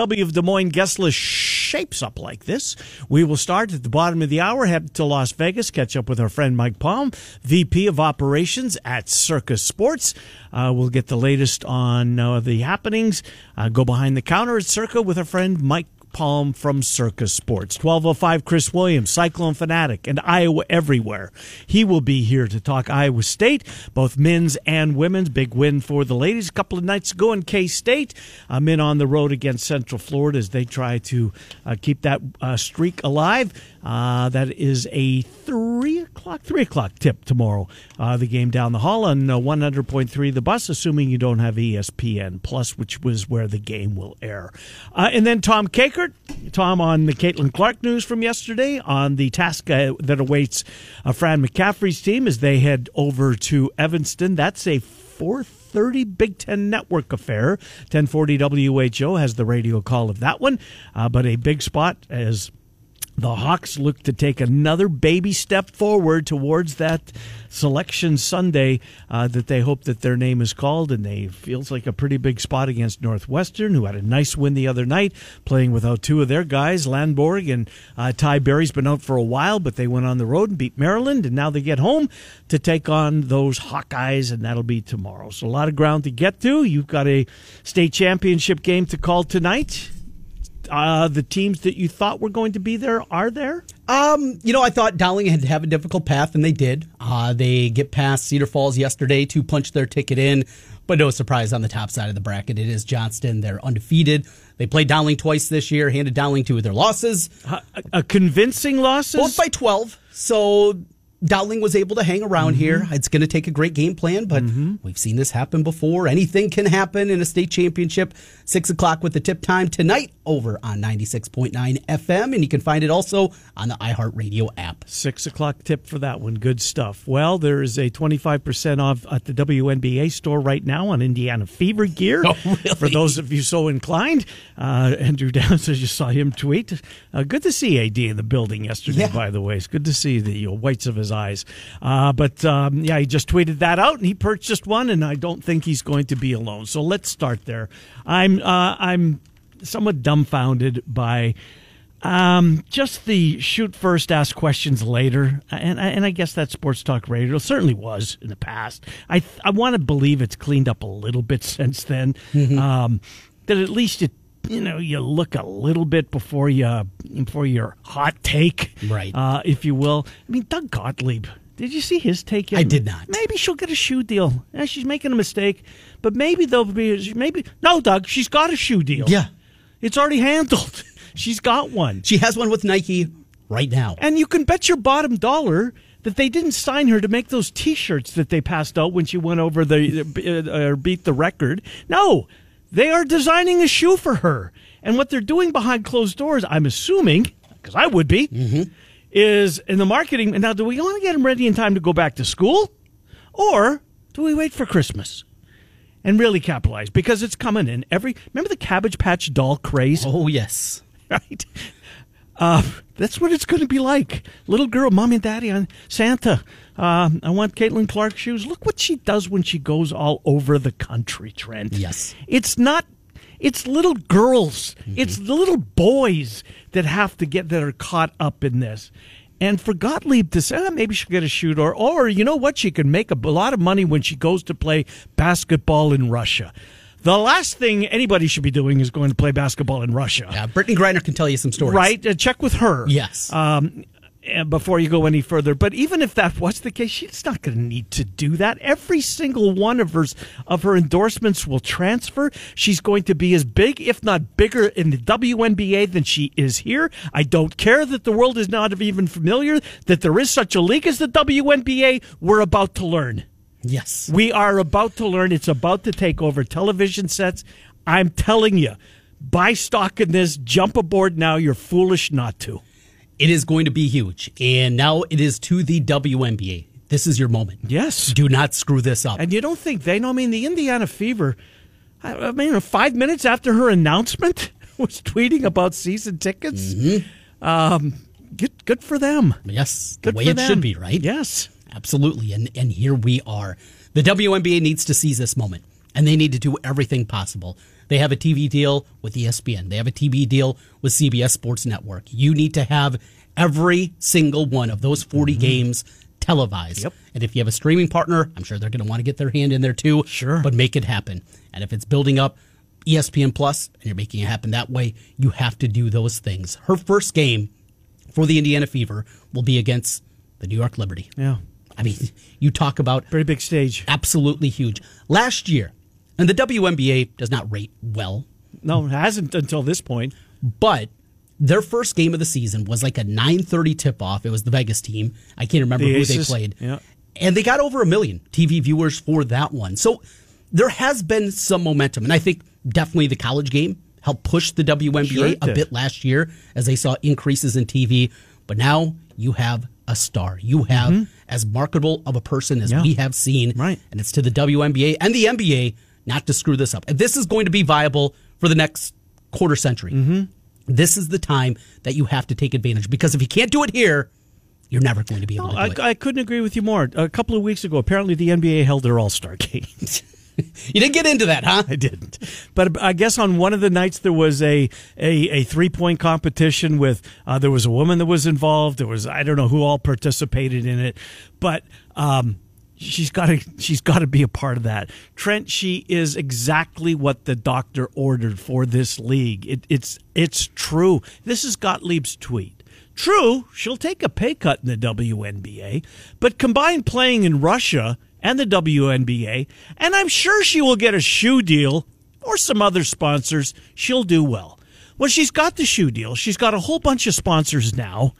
W of Des Moines guest list shapes up like this. We will start at the bottom of the hour, head to Las Vegas, catch up with our friend Mike Palm, VP of Operations at Circa Sports. Uh, we'll get the latest on uh, the happenings. Uh, go behind the counter at Circa with our friend Mike Palm from Circa Sports. 1205 Chris Williams, Cyclone Fanatic, and Iowa Everywhere. He will be here to talk Iowa State, both men's and women's. Big win for the ladies a couple of nights ago in K State. I'm in on the road against Central Florida as they try to uh, keep that uh, streak alive. Uh, that is a three o'clock, three o'clock tip tomorrow. Uh, the game down the hall on uh, 100.3 The Bus, assuming you don't have ESPN Plus, which was where the game will air. Uh, and then Tom Kakert, Tom on the Caitlin Clark news from yesterday on the task uh, that awaits Fran McCaffery's team as they head over to Evanston. That's a fourth 30 Big Ten Network affair. 1040 WHO has the radio call of that one, uh, but a big spot as the Hawks look to take another baby step forward towards that selection Sunday uh, that they hope that their name is called, and they feels like a pretty big spot against Northwestern, who had a nice win the other night, playing without two of their guys, Langborg and uh, Ty Berry's been out for a while, but they went on the road and beat Maryland, and now they get home to take on those Hawkeyes, and that'll be tomorrow. So a lot of ground to get to. You've got a state championship game to call tonight uh, the teams that you thought were going to be there are there? Um, you know, I thought Dowling had to have a difficult path, and they did. Uh, they get past Cedar Falls yesterday to punch their ticket in, but no surprise on the top side of the bracket. It is Johnston. They're undefeated. They played Dowling twice this year, handed Dowling two of their losses. A, a convincing losses? Both by 12. So Dowling was able to hang around mm-hmm. here. It's going to take a great game plan, but mm-hmm. we've seen this happen before. Anything can happen in a state championship. Six o'clock with the tip time tonight over on 96.9 FM, and you can find it also on the iHeartRadio app. Six o'clock tip for that one. Good stuff. Well, there is a 25% off at the WNBA store right now on Indiana Fever gear. Oh, really? For those of you so inclined. Uh, Andrew Downs, as you saw him tweet. Uh, good to see AD in the building yesterday, yeah. by the way. It's good to see the whites of his eyes. Uh, but um, yeah, he just tweeted that out, and he purchased one, and I don't think he's going to be alone. So let's start there. I'm uh, I'm somewhat dumbfounded by. Um, just the shoot first, ask questions later, and and I guess that sports talk radio certainly was in the past. I I want to believe it's cleaned up a little bit since then. Mm-hmm. Um, that at least it you know you look a little bit before you before your hot take, right? Uh, if you will. I mean, Doug Gottlieb. Did you see his take? Yet? I did not. Maybe she'll get a shoe deal. Yeah, she's making a mistake, but maybe there'll be maybe no, Doug. She's got a shoe deal. Yeah, it's already handled. she's got one. She has one with Nike right now, and you can bet your bottom dollar that they didn't sign her to make those T-shirts that they passed out when she went over the uh, uh beat the record. No, they are designing a shoe for her. And what they're doing behind closed doors, I'm assuming, because I would be, mm-hmm. is in the marketing. Now, do we want to get them ready in time to go back to school? Or do we wait for Christmas? And really capitalize because it's coming in every. Remember the Cabbage Patch doll craze? Oh yes, right. Uh, that's what it's going to be like. Little girl, mommy and daddy on Santa. Uh, I want Caitlin Clark shoes. Look what she does when she goes all over the country, Trent. Yes. It's not, it's little girls, mm-hmm. it's the little boys that have to get, that are caught up in this. And for Gottlieb to say, oh, maybe she'll get a shoot, or, or you know what, she can make a, a lot of money when she goes to play basketball in Russia. The last thing anybody should be doing is going to play basketball in Russia. Yeah, Brittney Griner can tell you some stories. Right? Uh, check with her. Yes. Um, before you go any further. But even if that was the case, she's not going to need to do that. Every single one of her of her endorsements will transfer. She's going to be as big, if not bigger, in the WNBA than she is here. I don't care that the world is not even familiar that there is such a league as the WNBA. We're about to learn. Yes. We are about to learn. It's about to take over television sets. I'm telling you, buy stock in this, jump aboard now. You're foolish not to. It is going to be huge. And now it is to the WNBA. This is your moment. Yes. Do not screw this up. And you don't think they know? I mean, the Indiana Fever, I mean, five minutes after her announcement, was tweeting about season tickets. Mm-hmm. Um, good, good for them. Yes, the good way it them. should be, right? Yes. Absolutely. And, and here we are. The WNBA needs to seize this moment, and they need to do everything possible. They have a TV deal with ESPN. They have a TV deal with CBS Sports Network. You need to have every single one of those 40 mm-hmm. games televised. Yep. And if you have a streaming partner, I'm sure they're going to want to get their hand in there too. Sure. But make it happen. And if it's building up ESPN Plus and you're making it happen that way, you have to do those things. Her first game for the Indiana Fever will be against the New York Liberty. Yeah. I mean, you talk about very big stage. Absolutely huge. Last year, and the WNBA does not rate well. No, it hasn't until this point. But their first game of the season was like a 9:30 tip-off. It was the Vegas team. I can't remember the who Aces. they played. Yeah. And they got over a million TV viewers for that one. So there has been some momentum, and I think definitely the college game helped push the WNBA sure a bit last year as they saw increases in TV. But now you have a star. You have mm-hmm. as marketable of a person as yeah. we have seen, right? And it's to the WNBA and the NBA not to screw this up. If this is going to be viable for the next quarter century, mm-hmm. this is the time that you have to take advantage. Because if you can't do it here, you're never going to be able no, to do I, it. I couldn't agree with you more. A couple of weeks ago, apparently the NBA held their All Star games. you didn't get into that, huh? I didn't. But I guess on one of the nights there was a a, a three point competition with uh, there was a woman that was involved. There was I don't know who all participated in it, but um, she's got to she's got to be a part of that. Trent, she is exactly what the doctor ordered for this league. It, it's it's true. This is Gottlieb's tweet. True, she'll take a pay cut in the WNBA, but combined playing in Russia and the WNBA, and I'm sure she will get a shoe deal or some other sponsors. She'll do well. Well, she's got the shoe deal. She's got a whole bunch of sponsors now.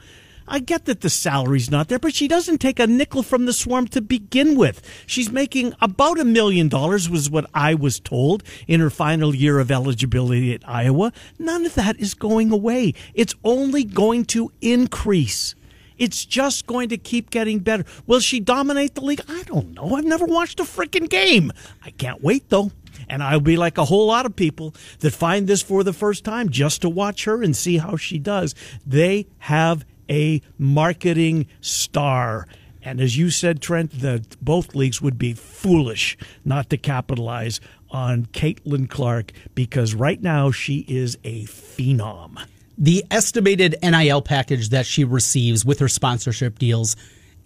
I get that the salary's not there, but she doesn't take a nickel from the swarm to begin with. She's making about a million dollars, was what I was told in her final year of eligibility at Iowa. None of that is going away. It's only going to increase. It's just going to keep getting better. Will she dominate the league? I don't know. I've never watched a freaking game. I can't wait, though. And I'll be like a whole lot of people that find this for the first time just to watch her and see how she does. They have a marketing star. And as you said, Trent, that both leagues would be foolish not to capitalize on Caitlin Clark because right now she is a phenom. The estimated NIL package that she receives with her sponsorship deals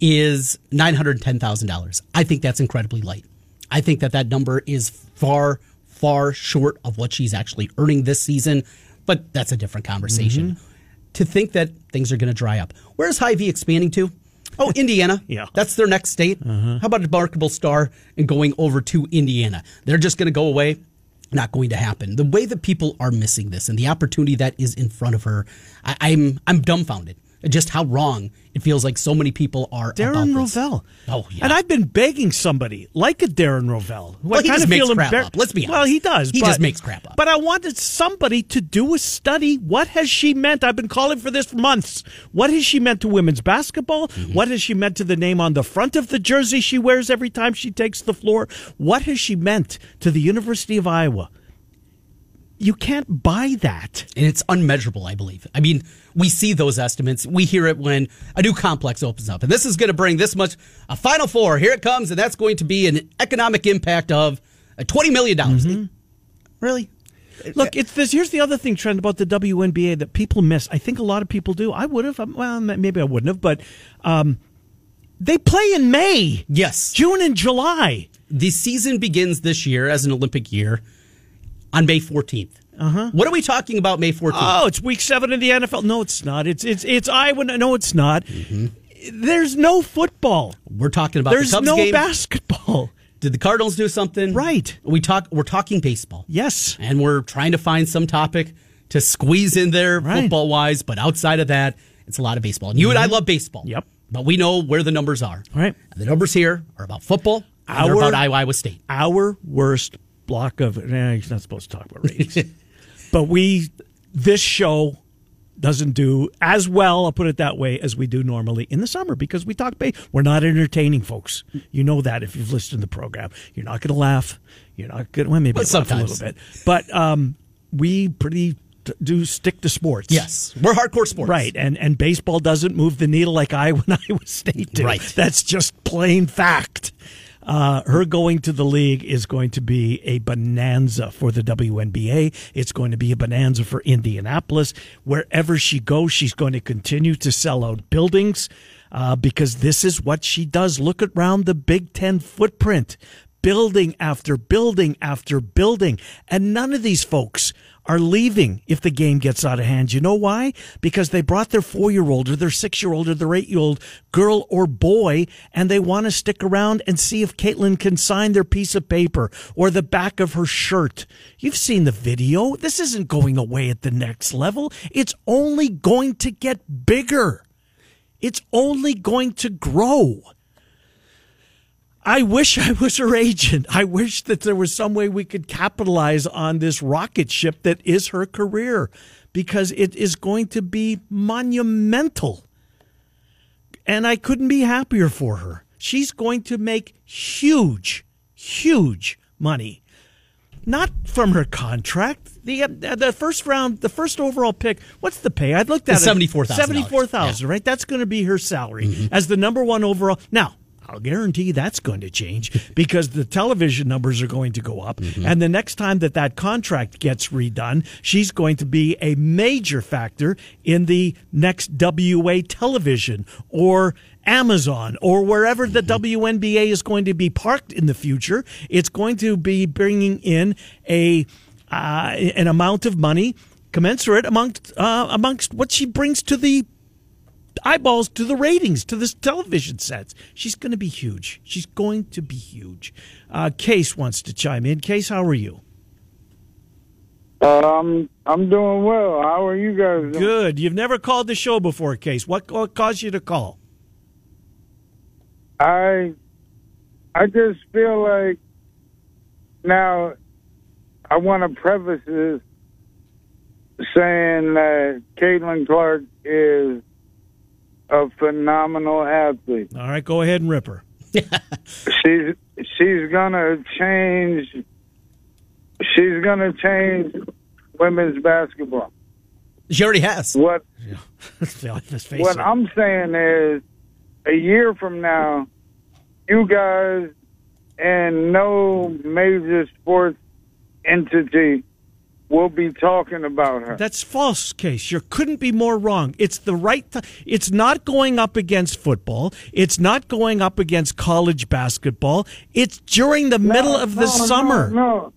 is $910,000. I think that's incredibly light. I think that that number is far, far short of what she's actually earning this season, but that's a different conversation. Mm-hmm to think that things are going to dry up. Where's Hy-Vee expanding to? Oh, Indiana. yeah. That's their next state. Uh-huh. How about a remarkable star and going over to Indiana? They're just going to go away. Not going to happen. The way that people are missing this and the opportunity that is in front of her, I, I'm I'm dumbfounded just how wrong it feels like so many people are. Darren Rovell. Oh, yeah. And I've been begging somebody like a Darren Rovell. Who well, I he just makes crap embar- up. Let's be honest. Well, he does. He but, just makes crap up. But I wanted somebody to do a study. What has she meant? I've been calling for this for months. What has she meant to women's basketball? Mm-hmm. What has she meant to the name on the front of the jersey she wears every time she takes the floor? What has she meant to the University of Iowa? You can't buy that. And it's unmeasurable, I believe. I mean, we see those estimates. We hear it when a new complex opens up. And this is going to bring this much, a Final Four. Here it comes. And that's going to be an economic impact of $20 million. Mm-hmm. Really? Look, it's this. Here's the other thing, Trent, about the WNBA that people miss. I think a lot of people do. I would have. Um, well, maybe I wouldn't have, but um, they play in May. Yes. June and July. The season begins this year as an Olympic year on May 14th. Uh-huh. What are we talking about May 14th? Oh, it's week seven in the NFL. No, it's not. It's it's it's Iowa. No, it's not. Mm-hmm. There's no football. We're talking about There's the no game. basketball. Did the Cardinals do something? Right. We talk. We're talking baseball. Yes. And we're trying to find some topic to squeeze in there right. football wise, but outside of that, it's a lot of baseball. And you mm-hmm. and I mm-hmm. love baseball. Yep. But we know where the numbers are. Right. The numbers here are about football. Our, about Iowa State. Our worst block of. Nah, he's not supposed to talk about ratings. but we, this show doesn't do as well, I'll put it that way, as we do normally in the summer because we talk bay. We're not entertaining, folks. You know that if you've listened to the program. You're not going to laugh. You're not going to, well, maybe sometimes. a little bit. But um, we pretty do stick to sports. Yes, we're hardcore sports, right? And and baseball doesn't move the needle like Iowa and Iowa State do. Right, that's just plain fact. Uh, her going to the league is going to be a bonanza for the WNBA. It's going to be a bonanza for Indianapolis. Wherever she goes, she's going to continue to sell out buildings uh, because this is what she does. Look around the Big Ten footprint building after building after building. And none of these folks are leaving if the game gets out of hand. You know why? Because they brought their four year old or their six year old or their eight year old girl or boy and they want to stick around and see if Caitlin can sign their piece of paper or the back of her shirt. You've seen the video. This isn't going away at the next level. It's only going to get bigger. It's only going to grow. I wish I was her agent. I wish that there was some way we could capitalize on this rocket ship that is her career because it is going to be monumental. And I couldn't be happier for her. She's going to make huge, huge money. Not from her contract. The uh, the first round, the first overall pick. What's the pay? I looked at it. Seventy four thousand. Seventy four thousand. Yeah. Right. That's going to be her salary mm-hmm. as the number one overall. Now I'll guarantee that's going to change because the television numbers are going to go up. Mm-hmm. And the next time that that contract gets redone, she's going to be a major factor in the next WA television or Amazon or wherever the mm-hmm. WNBA is going to be parked in the future. It's going to be bringing in a uh, an amount of money commensurate amongst uh, amongst what she brings to the eyeballs to the ratings, to this television sets. She's going to be huge. She's going to be huge. Uh, Case wants to chime in. Case, how are you? Um, I'm doing well. How are you guys? Doing? Good. You've never called the show before, Case. What, what caused you to call? I, I just feel like now I want to preface this saying that Caitlin Clark is a phenomenal athlete. All right, go ahead and rip her. she's she's gonna change. She's gonna change women's basketball. She already has. What? what. I'm saying is, a year from now, you guys and no major sports entity we'll be talking about her. That's false, Case. You couldn't be more wrong. It's the right. Th- it's not going up against football. It's not going up against college basketball. It's during the no, middle of no, the summer. No,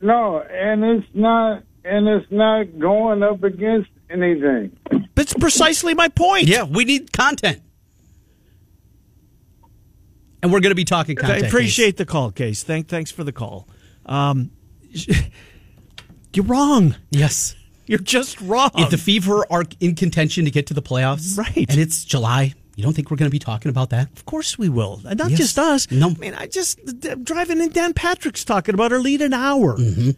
no, no, and it's not. And it's not going up against anything. That's precisely my point. Yeah, we need content. And we're going to be talking content. I appreciate case. the call, Case. Thank, thanks for the call. Um, You're wrong. Yes. You're just wrong. If the Fever are in contention to get to the playoffs, right, and it's July, you don't think we're going to be talking about that? Of course we will. Not yes. just us. No. I mean, I just driving in Dan Patrick's talking about her lead an hour. Mm-hmm.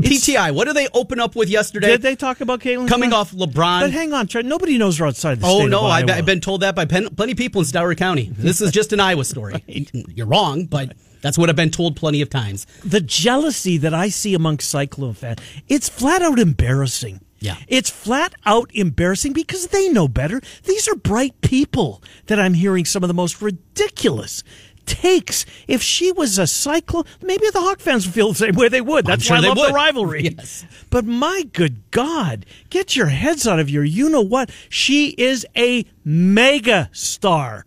PTI, what did they open up with yesterday? Did they talk about Caitlin? Coming off LeBron. But hang on, Trent, nobody knows we're outside the state. oh, no, I've, I've, been told that by plenty of people in Story County. This is just an Iowa story. right. You're wrong, but that's what I've been told plenty of times. The jealousy that I see amongst Cyclone fans, it's flat out embarrassing. Yeah. It's flat out embarrassing because they know better. These are bright people that I'm hearing some of the most ridiculous takes. If she was a cyclone, maybe the Hawk fans would feel the same way they would. That's sure why I love would. the rivalry. Yes. But my good God, get your heads out of your you know what. She is a mega star.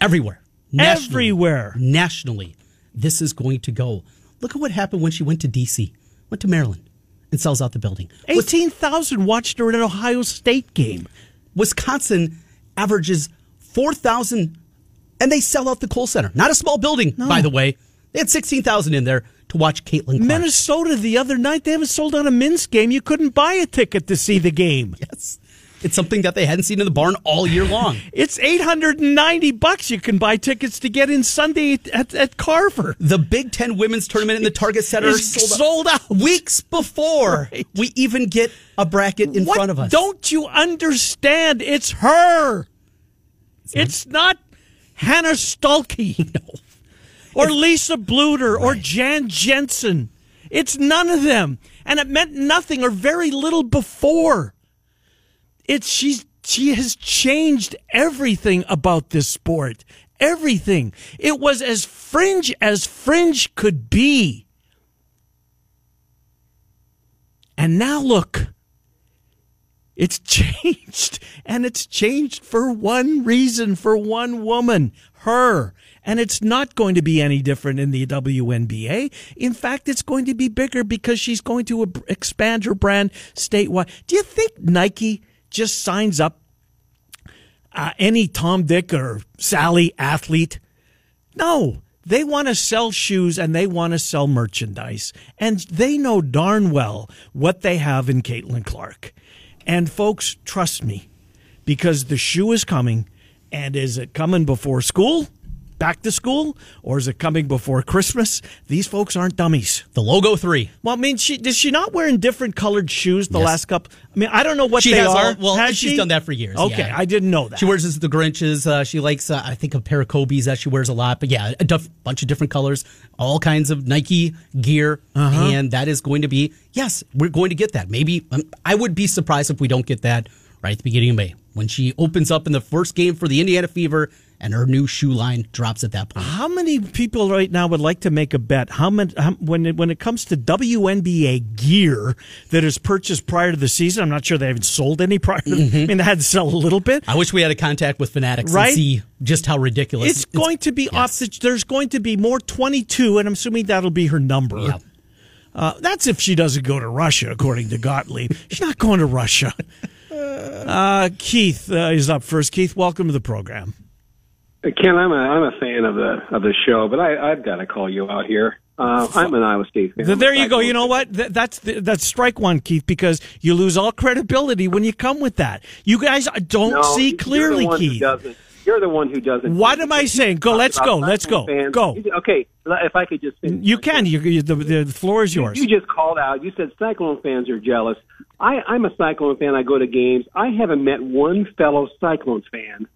Everywhere. Nationally, everywhere. Nationally, this is going to go. Look at what happened when she went to D.C., went to Maryland, and sells out the building. 18,000 watched her in an Ohio State game. Wisconsin averages 4,000, and they sell out the Kohl Center. Not a small building, no. by the way. They had 16,000 in there to watch Caitlin Clark. Minnesota the other night, they haven't sold out a men's game. You couldn't buy a ticket to see the game. yes. It's something that they hadn't seen in the barn all year long. it's 890 bucks you can buy tickets to get in Sunday at, at Carver. The Big Ten women's tournament in the Target Center sold, sold out. weeks before right. we even get a bracket in what front of us. Don't you understand? It's her. It's, it's not, Hannah Stuelke. No. Or Lisa Bluder right. or Jan Jensen. It's none of them. And it meant nothing or very little before it's she's she has changed everything about this sport. everything. It was as fringe as fringe could be. And now look, it's changed. And it's changed for one reason, for one woman, her. And it's not going to be any different in the WNBA. In fact, it's going to be bigger because she's going to expand her brand statewide. Do you think Nike just signs up uh, any Tom, Dick, or Sally athlete? No. They want to sell shoes and they want to sell merchandise. And they know darn well what they have in Caitlin Clark. And folks, trust me, because the shoe is coming. And is it coming before school? Back to school or is it coming before Christmas? These folks aren't dummies. The logo three. Well, I mean, she does she not wearing different colored shoes the yes. last couple? I mean, I don't know what she they has are. All, well, has she's she? done that for years. Okay, yeah. I didn't know that. She wears the Grinches. Uh, she likes, uh, I think, a pair of Kobe's that she wears a lot. But yeah, a duff, bunch of different colors, all kinds of Nike gear, uh-huh. and that is going to be yes, we're going to get that. Maybe um, I would be surprised if we don't get that right at the beginning of May when she opens up in the first game for the Indiana Fever and her new shoe line drops at that point. How many people right now would like to make a bet? How many how, when it, when it comes to WNBA gear that is purchased prior to the season? I'm not sure they haven't sold any prior. Mm-hmm. I mean, they had to sell a little bit. I wish we had a contact with Fanatics right? and see just how ridiculous it's, it's going to be. Yes. Off the, there's going to be more 22, and I'm assuming that'll be her number. Yeah. Uh, that's if she doesn't go to Russia, according to Gottlieb. She's not going to Russia. Uh, Keith uh, is up first. Keith, welcome to the program. Ken, I'm a I'm a fan of the of the show, but I I've got to call you out here. Uh, I'm an Iowa State fan. There you go. You know what? That's that's strike one, Keith, because you lose all credibility when you come with that. You guys don't no, see clearly, Keith. You're the one who doesn't. What am I saying? Go. Let's go. Let's go. Fans. Go. Okay. If I could just. You can. You, you, the, the floor is yours. You, you just called out. You said Cyclone fans are jealous. I, I'm a Cyclone fan. I go to games. I haven't met one fellow Cyclones fan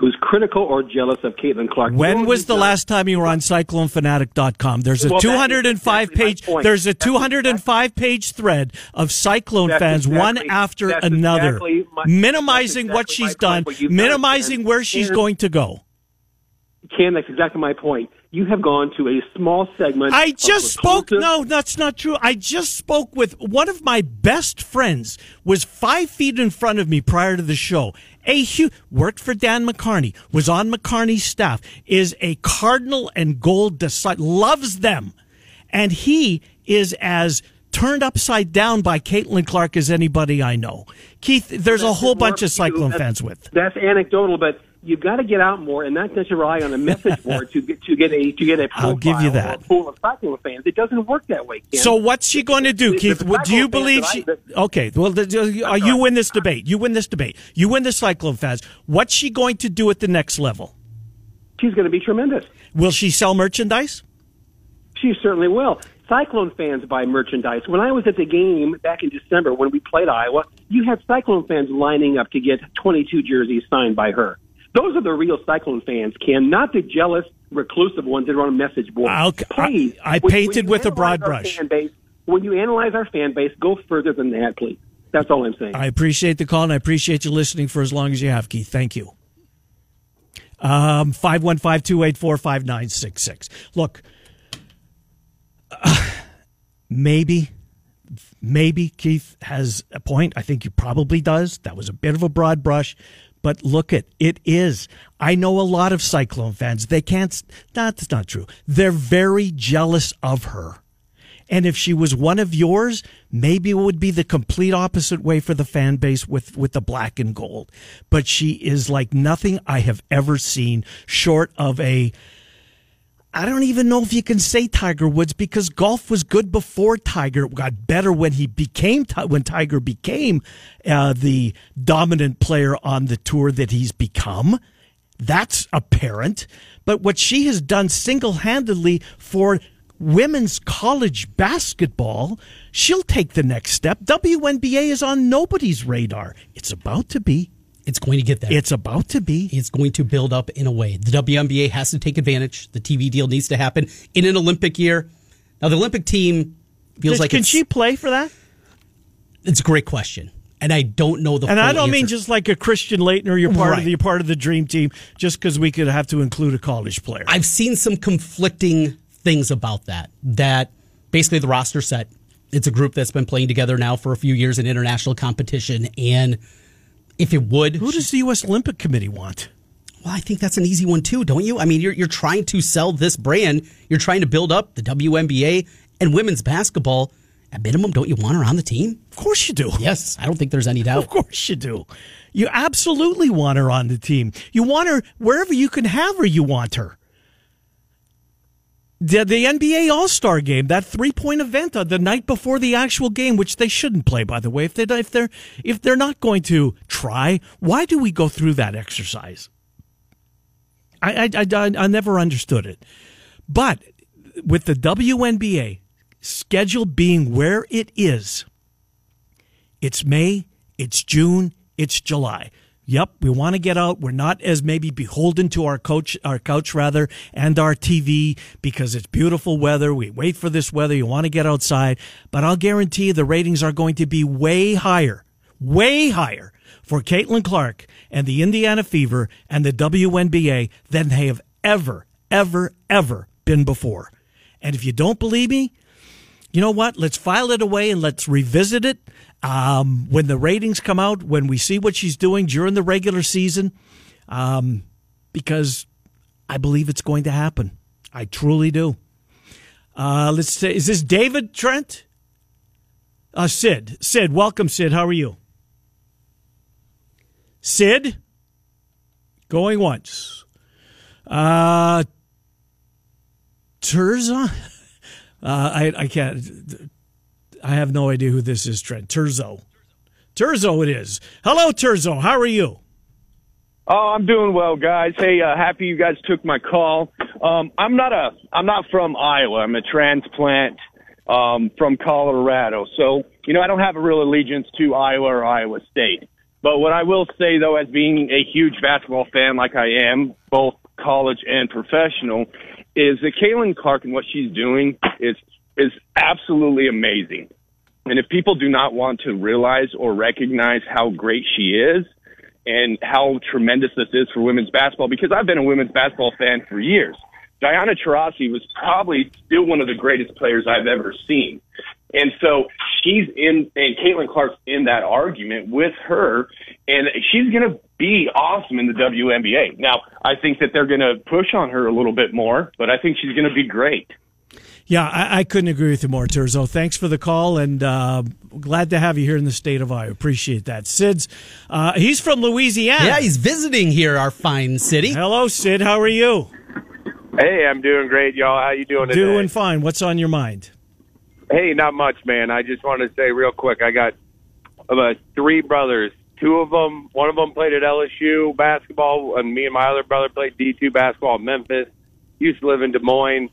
who's critical or jealous of Caitlin Clark. When was the last time you were on CycloneFanatic.com? There's a well, 205 exactly page. There's a 205 page thread of Cyclone that's fans, exactly, one after another, exactly my, minimizing what she's done, minimizing where she's going to go. Ken, that's exactly my point. You have gone to a small segment. I just spoke. No, that's not true. I just spoke with one of my best friends. Was five feet in front of me prior to the show. A huge worked for Dan McCarney. Was on McCarney's staff. Is a Cardinal and Gold disciple. Loves them, and he is as turned upside down by Caitlin Clark as anybody I know. Keith, there's a whole bunch of Cyclone fans with. That's anecdotal, but you've got to get out more and not just rely on a message board to get to get a to get a I'll give you that. pool of Cyclone fans. It doesn't work that way. Ken. So what's she going to do, Keith? do you believe she? I, okay, well, the, uh, you win this debate. You win this debate. You win the Cyclone fans. What's she going to do at the next level? She's going to be tremendous. Will she sell merchandise? She certainly will. Cyclone fans buy merchandise. When I was at the game back in December when we played Iowa, you had Cyclone fans lining up to get 22 jerseys signed by her. Those are the real Cyclone fans, Ken, not the jealous, reclusive ones that are on a message board. I'll, please, I, I when, painted when with a broad brush. Base, when you analyze our fan base, go further than that, please. That's all I'm saying. I appreciate the call, and I appreciate you listening for as long as you have, Keith. Thank you. Um, 515-284-5966. Look, uh, maybe maybe Keith has a point. I think he probably does. That was a bit of a broad brush, but look at it is. I know a lot of Cyclone fans. They can't. That's not true. They're very jealous of her. And if she was one of yours, maybe it would be the complete opposite way for the fan base with, with the black and gold. But she is like nothing I have ever seen short of a I don't even know if you can say Tiger Woods because golf was good before Tiger got better when he became when Tiger became uh, the dominant player on the tour that he's become. That's apparent. But what she has done single handedly for women's college basketball, she'll take the next step. WNBA is on nobody's radar. It's about to be. It's going to get there. It's about to be. It's going to build up in a way. The WNBA has to take advantage. The TV deal needs to happen in an Olympic year. Now, the Olympic team feels Does, like can she play for that? It's a great question. and I don't know the. And I don't mean just like a Christian Laettner or you're part Right. of the, you're part of the dream team just because we could have to include a college player. I've seen some conflicting things about that. That basically the roster set. It's a group that's been playing together now for a few years in international competition, and if it would, Who does the U.S. Olympic Committee want? well, I think that's an easy one too, don't you? I mean, you're you're trying to sell this brand. You're trying to build up the WNBA and women's basketball. At minimum, don't you want her on the team? Of course you do. Yes, I don't think there's any doubt. Of course you do. You absolutely want her on the team. You want her wherever you can have her, you want her. The, the NBA All Star game, that three point event on the night before the actual game, which they shouldn't play, by the way. If they if they're if they're not going to try, why do we go through that exercise? I I, I, I never understood it. But with the WNBA schedule being where it is, it's May, it's June, it's July. Yep, we want to get out. We're not as maybe beholden to our coach, our couch rather, and our TV because it's beautiful weather. We wait for this weather. You want to get outside, but I'll guarantee the ratings are going to be way higher, way higher for Caitlin Clark and the Indiana Fever and the WNBA than they have ever, ever, ever been before. And if you don't believe me, you know what? Let's file it away and let's revisit it um, when the ratings come out, when we see what she's doing during the regular season, um, because I believe it's going to happen. I truly do. Uh, let's say, is this David Trent? Uh, Sid. Sid, welcome, Sid. How are you? Sid? Going once. Uh, Terza? Uh, I I can't. I have no idea who this is. Trent Turzo. Terzo, it is. Hello, Terzo. How are you? Oh, I'm doing well, guys. Hey, uh, happy you guys took my call. Um, I'm not a, I'm not from Iowa. I'm a transplant um, from Colorado. So, you know, I don't have a real allegiance to Iowa or Iowa State. But what I will say, though, as being a huge basketball fan like I am, both college and professional, is that Caitlin Clark and what she's doing is is absolutely amazing. And if people do not want to realize or recognize how great she is and how tremendous this is for women's basketball, because I've been a women's basketball fan for years. Diana Taurasi was probably still one of the greatest players I've ever seen. And so she's in, and Caitlin Clark's in that argument with her, and she's going to be awesome in the WNBA. Now, I think that they're going to push on her a little bit more, but I think she's going to be great. Yeah, I, I couldn't agree with you more, Terzo. Thanks for the call, and uh, glad to have you here in the state of Iowa. Appreciate that. Sid's, uh, he's from Louisiana. Yeah, he's visiting here, our fine city. Hello, Sid. How are you? Hey, I'm doing great, y'all. How you doing today? Doing fine. What's on your mind? Hey, not much, man. I just wanted to say real quick. I got uh, three brothers. Two of them, one of them played at LSU basketball, and me and my other brother played D2 basketball in Memphis. Used to live in Des Moines.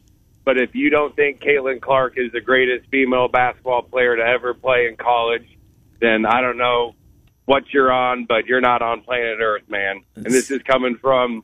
But if you don't think Caitlin Clark is the greatest female basketball player to ever play in college, then I don't know what you're on, but you're not on planet Earth, man. And this is coming from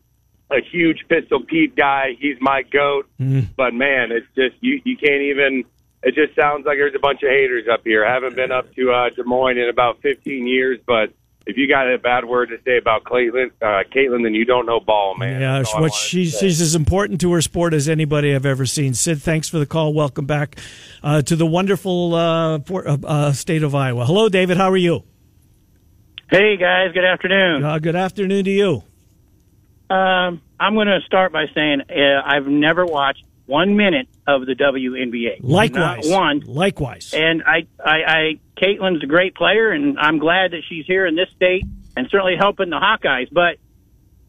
a huge Pistol Pete guy. He's my goat. But man, it's just you you can't even it just sounds like there's a bunch of haters up here. I haven't been up to uh Des Moines in about 15 years, but if you got a bad word to say about Caitlin, uh, Caitlin, then you don't know ball, man. Yeah, That's what wanted to she's she's as important to her sport as anybody I've ever seen. Sid, thanks for the call. Welcome back uh, to the wonderful uh, for, uh, uh, state of Iowa. Hello, David. How are you? Hey guys, good afternoon. Uh, good afternoon to you. Um, I'm going to start by saying uh, I've never watched one minute of the WNBA. Likewise, Not one. Likewise. And I, I, I, Caitlin's a great player, and I'm glad that she's here in this state and certainly helping the Hawkeyes. But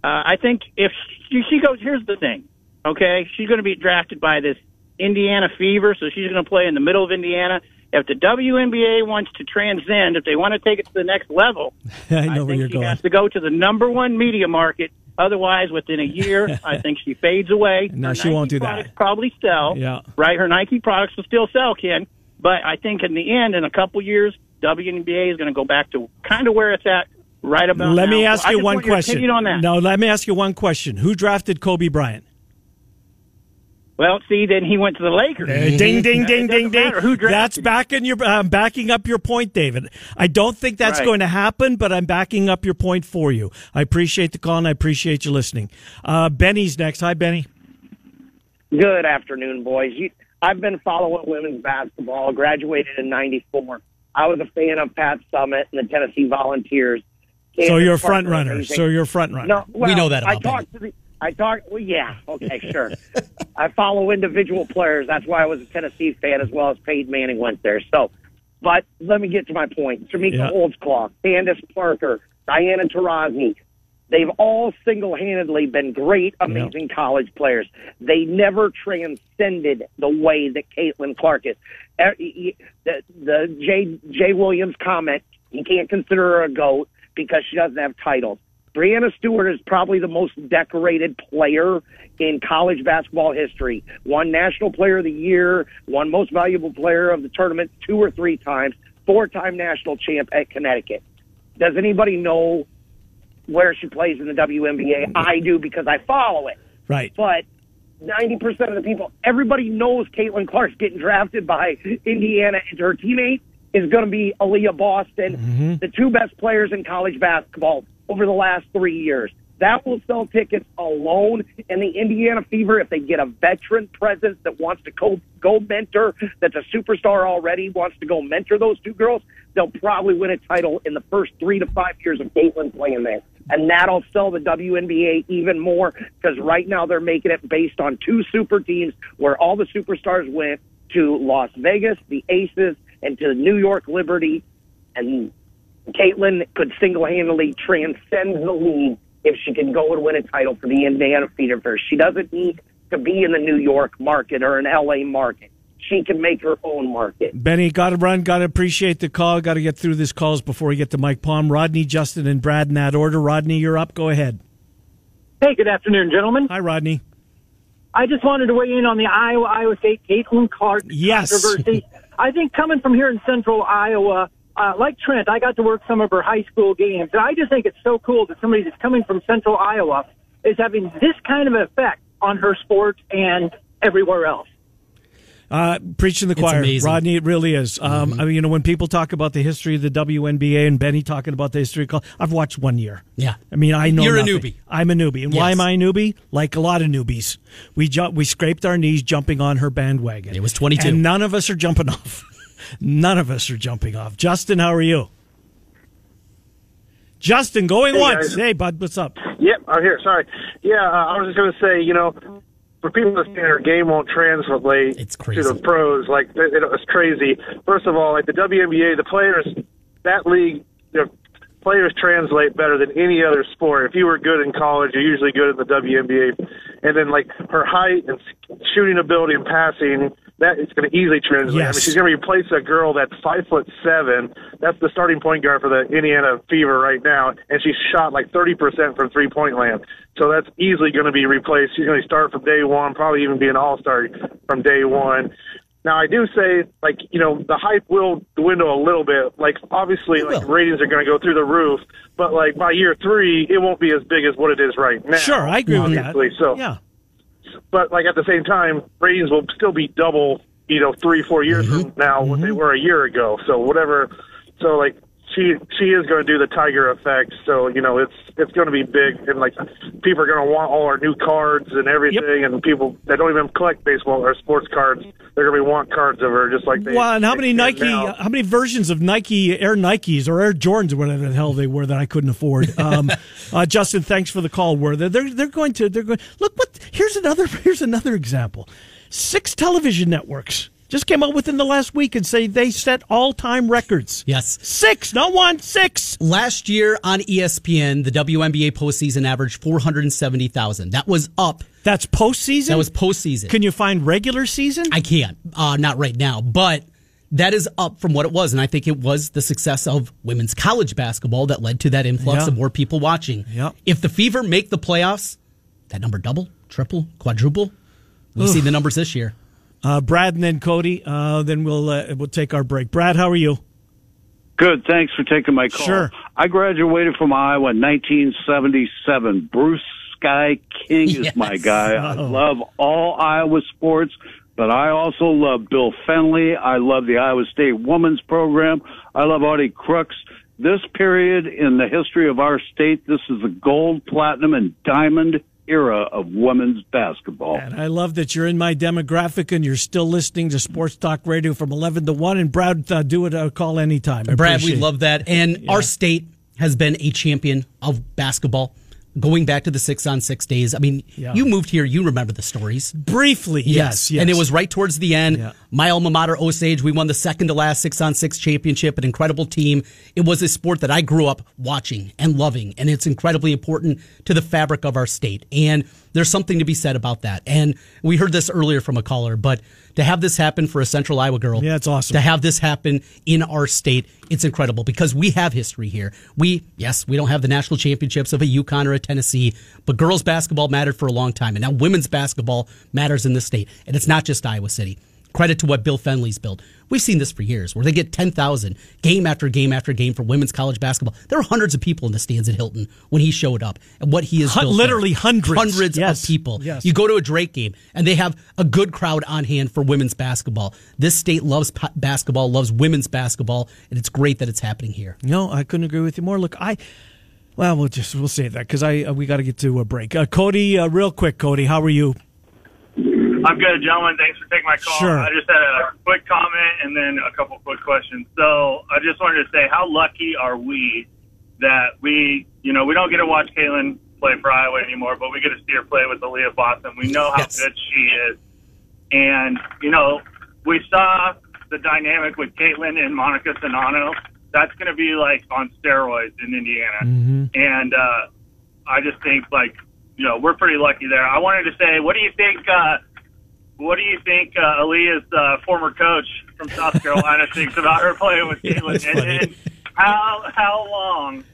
uh, I think if she, she goes, here's the thing, okay? She's going to be drafted by this Indiana Fever, so she's going to play in the middle of Indiana. If the WNBA wants to transcend, if they want to take it to the next level, I know I where you're she going. has to go to the number one media market. Otherwise, within a year, I think she fades away. No, Her she won't Nike do that. Probably sell. Yeah. Right. Her Nike products will still sell, Ken. But I think in the end, in a couple years, WNBA is going to go back to kind of where it's at right about. Let me ask you one question. on that. No, let me ask you one question. Who drafted Kobe Bryant? Well, see, then he went to the Lakers. Uh, ding, ding, ding, ding, ding. who That's him. backing your uh, backing up your point, David. I don't think that's Right. going to happen, but I'm backing up your point for you. I appreciate the call and I appreciate you listening. Uh, Benny's next. Hi, Benny. Good afternoon, boys. You, I've been following women's basketball. Graduated in '94. I was a fan of Pat Summitt and the Tennessee Volunteers. So you're a front Parker, runner. So you're a front runner. No, well, know that I about talked to the. I talk. Well, yeah. Okay, sure. I follow individual players. That's why I was a Tennessee fan as well as Peyton Manning went there. So, but let me get to my point. Tamika Yeah. Holdsclaw, Candace Parker, Diana Taurasi. They've all single-handedly been great, amazing college players. They never transcended the way that Caitlin Clark is. Er, y- The, the Jay, Jay Williams comment, you can't consider her a GOAT because she doesn't have titles. Breanna Stewart is probably the most decorated player in college basketball history. One National Player of the Year, one Most Valuable Player of the tournament two or three times, four-time national champ at Connecticut. Does anybody know where she plays in the WNBA? I do because I follow it. Right. But 90% of the people, everybody knows Caitlin Clark's getting drafted by Indiana, and her teammate is going to be Aaliyah Boston, mm-hmm. the two best players in college basketball over the last three years. That will sell tickets alone. And the Indiana Fever, if they get a veteran presence that wants to go, go mentor, that's a superstar already, wants to go mentor those two girls, they'll probably win a title in the first three to five years of Caitlin playing there. And that'll sell the WNBA even more because right now they're making it based on two super teams where all the superstars went to Las Vegas, the Aces, and to the New York Liberty. And Caitlin could single-handedly transcend the league if she can go and win a title for the Indiana Fever. She doesn't need to be in the New York market or an LA market. She can make her own market. Benny, got to run. Got to appreciate the call. Got to get through these calls before we get to Mike Palm. Rodney, Justin, and Brad in that order. Rodney, you're up. Go ahead. Hey, good afternoon, gentlemen. Hi, Rodney. I just wanted to weigh in on the Iowa Iowa State Caitlin Clark Yes. controversy. I think coming from here in central Iowa, uh, like Trent, I got to work some of her high school games. And I just think it's so cool that somebody that's coming from central Iowa is having this kind of effect on her sport and everywhere else. Uh, preaching the choir. Rodney. It really is. Um, I mean, you know, when people talk about the history of the WNBA and Benny talking about the history of college, I've watched one year. Yeah. I mean, I know You're a newbie. I'm a newbie, and why am I a newbie? Like a lot of newbies, we ju- we scraped our knees jumping on her bandwagon. It was 22. and none of us are jumping off. None of us are jumping off. Justin, how are you? Justin, going Hey, once. guys. Hey, bud, what's up? Yep, I'm here. Sorry. Yeah, uh, I was just going to say, you know, for people that say their game won't translate It's to the pros, like it, it, it's crazy. First of all, like the WNBA, the players, that league, the players translate better than any other sport. If you were good in college, you're usually good in the WNBA. And then like her height and shooting ability and passing, that is going to easily translate. I mean, she's going to replace a girl that's five foot seven. That's the starting point guard for the Indiana Fever right now, and she's shot like thirty percent from three point land. So that's easily going to be replaced. She's going to start from day one, probably even be an all star from day one. Now I do say, like you know, the hype will dwindle a little bit. Like obviously, It like will. ratings are going to go through the roof, but like by year three, it won't be as big as what it is right now. Sure, I agree with that. So Yeah. But like at the same time, ratings will still be double, you know, three, four years mm-hmm. from now what they mm-hmm. were a year ago. So whatever, so like she she is going to do the Tiger effect. So you know, it's it's going to be big, and like people are going to want all our new cards and everything, and people that don't even collect baseball or sports cards, they're going to want cards of her just like they. Well, and how many Nike, now. how many versions of Nike Air Nikes or Air Jordans or whatever the hell they were that I couldn't afford? Um, uh, Justin, thanks for the call. Were? They're they're going to they're going. Look what here's another here's another example. Six television networks just came out within the last week and say they set all time records. Yes. Six, not one, six. Last year on ESPN, the WNBA postseason averaged 470,000. That was up. That's postseason. That was postseason. Can you find regular season? I can't, uh, not right now, but that is up from what it was. And I think it was the success of women's college basketball that led to that influx Yeah. of more people watching. Yeah. If the Fever make the playoffs, that number double, triple, quadruple. We see the numbers this year. Uh, Brad and then Cody. Uh, then we'll uh, we'll take our break. Brad, how are you? Good. Thanks for taking my call. Sure. I graduated from Iowa in 1977. Bruce Sky King is my guy. I love all Iowa sports, but I also love Bill Fennelly. I love the Iowa State women's program. I love Audie Crooks. This period in the history of our state, this is the gold, platinum, and diamond era of women's basketball. And I love that you're in my demographic and you're still listening to Sports Talk Radio from 11 to 1. And Brad, uh, do it a call anytime. I Brad, we love that. And our state has been a champion of basketball going back to the six on six days. I mean, Yeah. you moved here, you remember the stories. Briefly, yes, yes. And it was right towards the end. Yeah. My alma mater, Osage, we won the second to last six on six championship, an incredible team. It was a sport that I grew up watching and loving, and it's incredibly important to the fabric of our state. And there's something to be said about that. And we heard this earlier from a caller, but to have this happen for a Central Iowa girl, Yeah, it's awesome. To have this happen in our state, it's incredible because we have history here. We, yes, we don't have the national championships of a UConn or a Tennessee, but girls basketball mattered for a long time. And now women's basketball matters in the state. And it's not just Iowa City. Credit to what Bill Fennelly's built. We've seen this for years where they get 10,000 game after game after game for women's college basketball. There were hundreds of people in the stands at Hilton when he showed up and what he built. literally there. hundreds. Hundreds Yes. of people. Yes. You go to a Drake game and they have a good crowd on hand for women's basketball. This state loves basketball, loves women's basketball, and it's great that it's happening here. No, I couldn't agree with you more. Look, I. Well, we'll just we'll save that because I uh, we got to get to a break. Uh, Cody, uh, real quick, Cody, how are you? I'm good, gentlemen. Thanks for taking my call. Sure. I just had a quick comment and then a couple quick questions. So I just wanted to say, how lucky are we that we, you know, we don't get to watch Caitlin play for Iowa anymore, but we get to see her play with Aaliyah Boston. We know how Yes. good she is. And, you know, we saw the dynamic with Caitlin and Monika Czinano. That's going to be like on steroids in Indiana. And uh, I just think, like, you know, we're pretty lucky there. I wanted to say, what do you think? Uh, what do you think uh, Aaliyah's uh, former coach from South Carolina thinks about her playing with Yeah, Caitlin? and, and how how long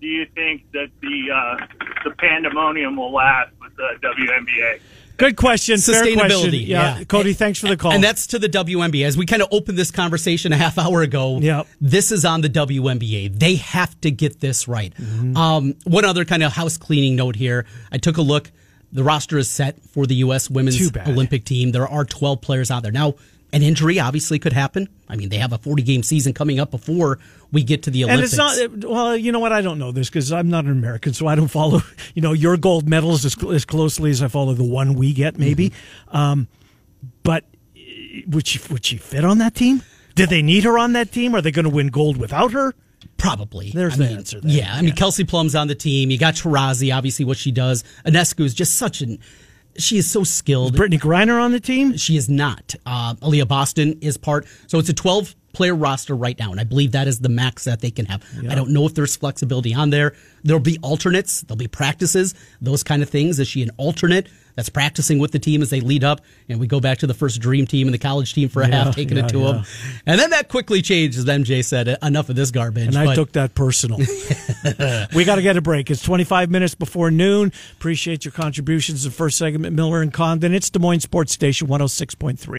do you think that the uh, the pandemonium will last with the WNBA? Good question. Fair question. Sustainability, yeah. Cody, thanks for the call. And that's to the WNBA. As we kind of opened this conversation a half hour ago, Yep. this is on the WNBA. They have to get this right. Mm-hmm. Um, one other kind of house cleaning note here. I took a look. The roster is set for the U.S. women's Olympic team. There are 12 players out there. Now, an injury obviously could happen. I mean, they have a 40 game season coming up before we get to the Olympics. and it's not well. You know what? I don't know this because I'm not an American, so I don't follow. You know your gold medals as, as closely as I follow the one we get, maybe. Mm-hmm. Um, but uh, would she would she fit on that team? Did they need her on that team? Are they going to win gold without her? Probably. There's I the mean, answer there. Yeah, I mean Kelsey Plum's on the team. You got Taurasi, obviously what she does. Ionescu is just such an she is so skilled. Brittney Griner on the team? She is not. Uh, Aaliyah Boston is part. So it's a 12 player roster right now, and I believe that is the max that they can have. I don't know if there's flexibility on there. There'll be alternates. There'll be practices, those kind of things. Is she an alternate that's practicing with the team as they lead up? And we go back to the first dream team and the college team for a Yeah, half, taking yeah, it to them. And then that quickly changed, as MJ said, enough of this garbage. And I But- took that personal. we got to get a break. It's 25 minutes before noon. Appreciate your contributions. The first segment, Miller and Condon. It's Des Moines Sports Station 106.3.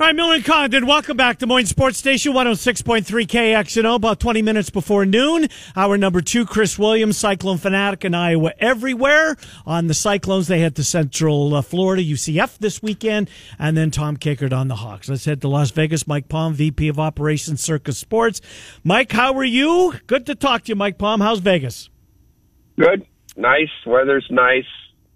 All right, Miller and Condon, welcome back to Moines Sports Station 106.3 KXNO, about 20 minutes before noon. Our number two, Chris Williams, Cyclone Fanatic in Iowa everywhere. On the Cyclones, they head to Central uh, Florida, UCF this weekend, and then Tom Kakert on the Hawks. Let's head to Las Vegas. Mike Palm, VP of Operations, Circa Sports. Mike, how are you? Good to talk to you, Mike Palm. How's Vegas? Good. Nice. Weather's nice.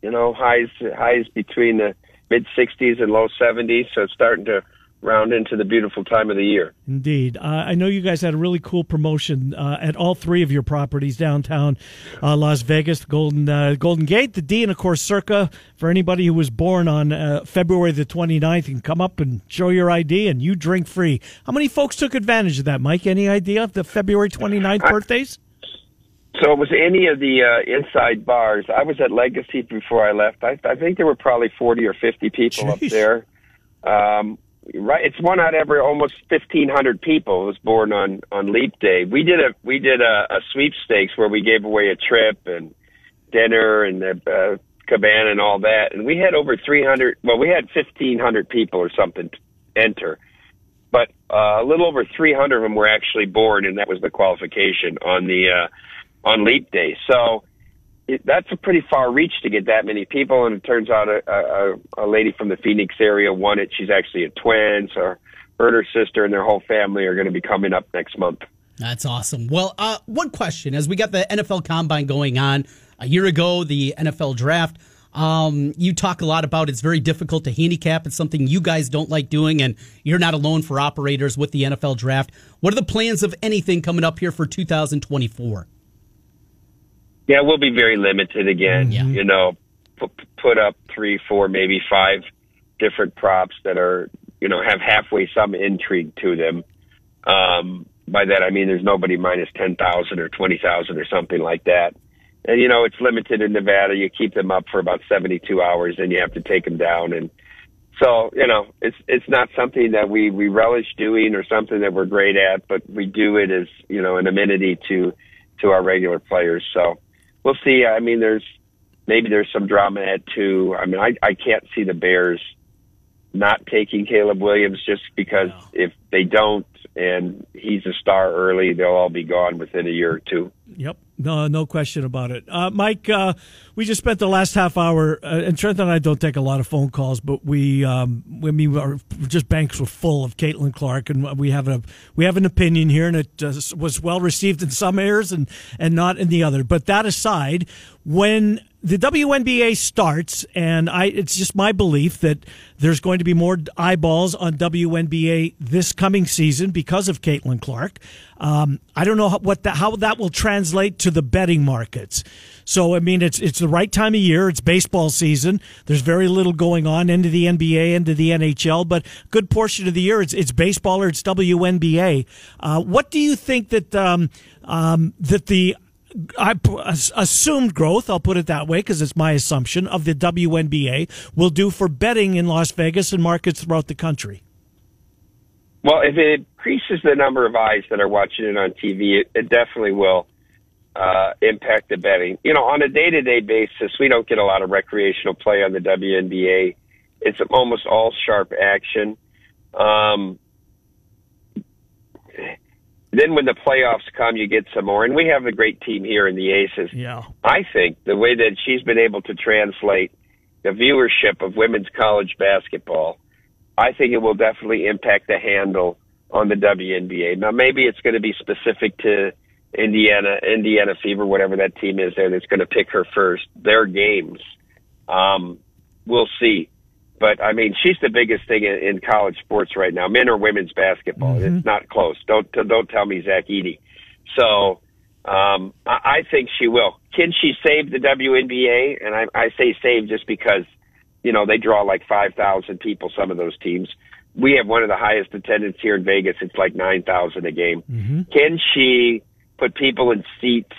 You know, highs highs between the mid 60s and low 70s. So it's starting to round into the beautiful time of the year. Indeed. Uh, I know you guys had a really cool promotion uh, at all three of your properties downtown uh, Las Vegas, Golden uh, Golden Gate, the D, and of course Circa. For anybody who was born on uh, February the 29th, you can come up and show your ID and you drink free. How many folks took advantage of that, Mike? Any idea of the February 29th birthdays? So it was any of the uh, inside bars. I was at Legacy before I left. I, I think there were probably 40 or 50 people up there. Um, right, it's one out of every almost 1,500 people was born on on Leap Day. We did a we did a, a sweepstakes where we gave away a trip and dinner and a uh, cabana and all that, and we had over 300. Well, we had 1,500 people or something enter but uh, a little over 300 of them were actually born, and that was the qualification on the uh, on leap day. So it, that's a pretty far reach to get that many people. And it turns out a, a, a lady from the Phoenix area won it. She's actually a twin, so her and her sister and their whole family are going to be coming up next month. That's awesome. Well, uh, one question as we got the NFL Combine going on a year ago, the NFL Draft. Um, you talk a lot about it's very difficult to handicap. It's something you guys don't like doing, and you're not alone for operators with the NFL Draft. What are the plans of anything coming up here for 2024? Yeah, we'll be very limited again. You know, put, put up three, four, maybe five different props that are, you know, have halfway some intrigue to them. Um, by that I mean there's nobody minus ten thousand or twenty thousand or something like that. And you know, it's limited in Nevada. You keep them up for about seventy two hours, and you have to take them down. And so, you know, it's it's not something that we we relish doing or something that we're great at, but we do it as you know an amenity to to our regular players. So we'll see. I mean, there's maybe there's some drama at two. I mean, I I can't see the Bears not taking Caleb Williams just because if they don't and he's a star early, they'll all be gone within a year or two. Yep. No, no question about it. Uh, Mike, uh, we just spent the last half hour, uh, and Trent and I don't take a lot of phone calls, but we, um, I mean, our just banks were full of Caitlin Clark, and we have a we have an opinion here, and it uh, was well received in some areas and and not in the other. But that aside, when the WNBA starts, and I, it's just my belief that there's going to be more eyeballs on WNBA this coming season because of Caitlin Clark. Um, I don't know what that, how that will translate to the betting markets. So, I mean, it's it's the right time of year. It's baseball season. There's very little going on into the NBA, into the NHL, but good portion of the year it's it's baseball or it's WNBA. Uh, what do you think that um, um, that the I assumed growth, I'll put it that way because it's my assumption of the WNBA will do for betting in Las Vegas and markets throughout the country. Well, if it increases the number of eyes that are watching it on TV, it, it definitely will uh, impact the betting. You know, on a day to day basis, we don't get a lot of recreational play on the WNBA. It's almost all sharp action. Um, then when the playoffs come, you get some more. And we have a great team here in the Aces. Yeah. I think the way that she's been able to translate the viewership of women's college basketball, I think it will definitely impact the handle on the WNBA. Now, maybe it's going to be specific to Indiana, Indiana Fever, whatever that team is there that's going to pick her first. Their games. Um, we'll see. But I mean, she's the biggest thing in, in college sports right now, men or women's basketball. Mm-hmm. It's not close. Don't don't tell me Zach Edey. So um, I, I think she will. Can she save the WNBA? And I, I say save just because you know they draw like five thousand people. Some of those teams. We have one of the highest attendance here in Vegas. It's like nine thousand a game. Mm-hmm. Can she put people in seats?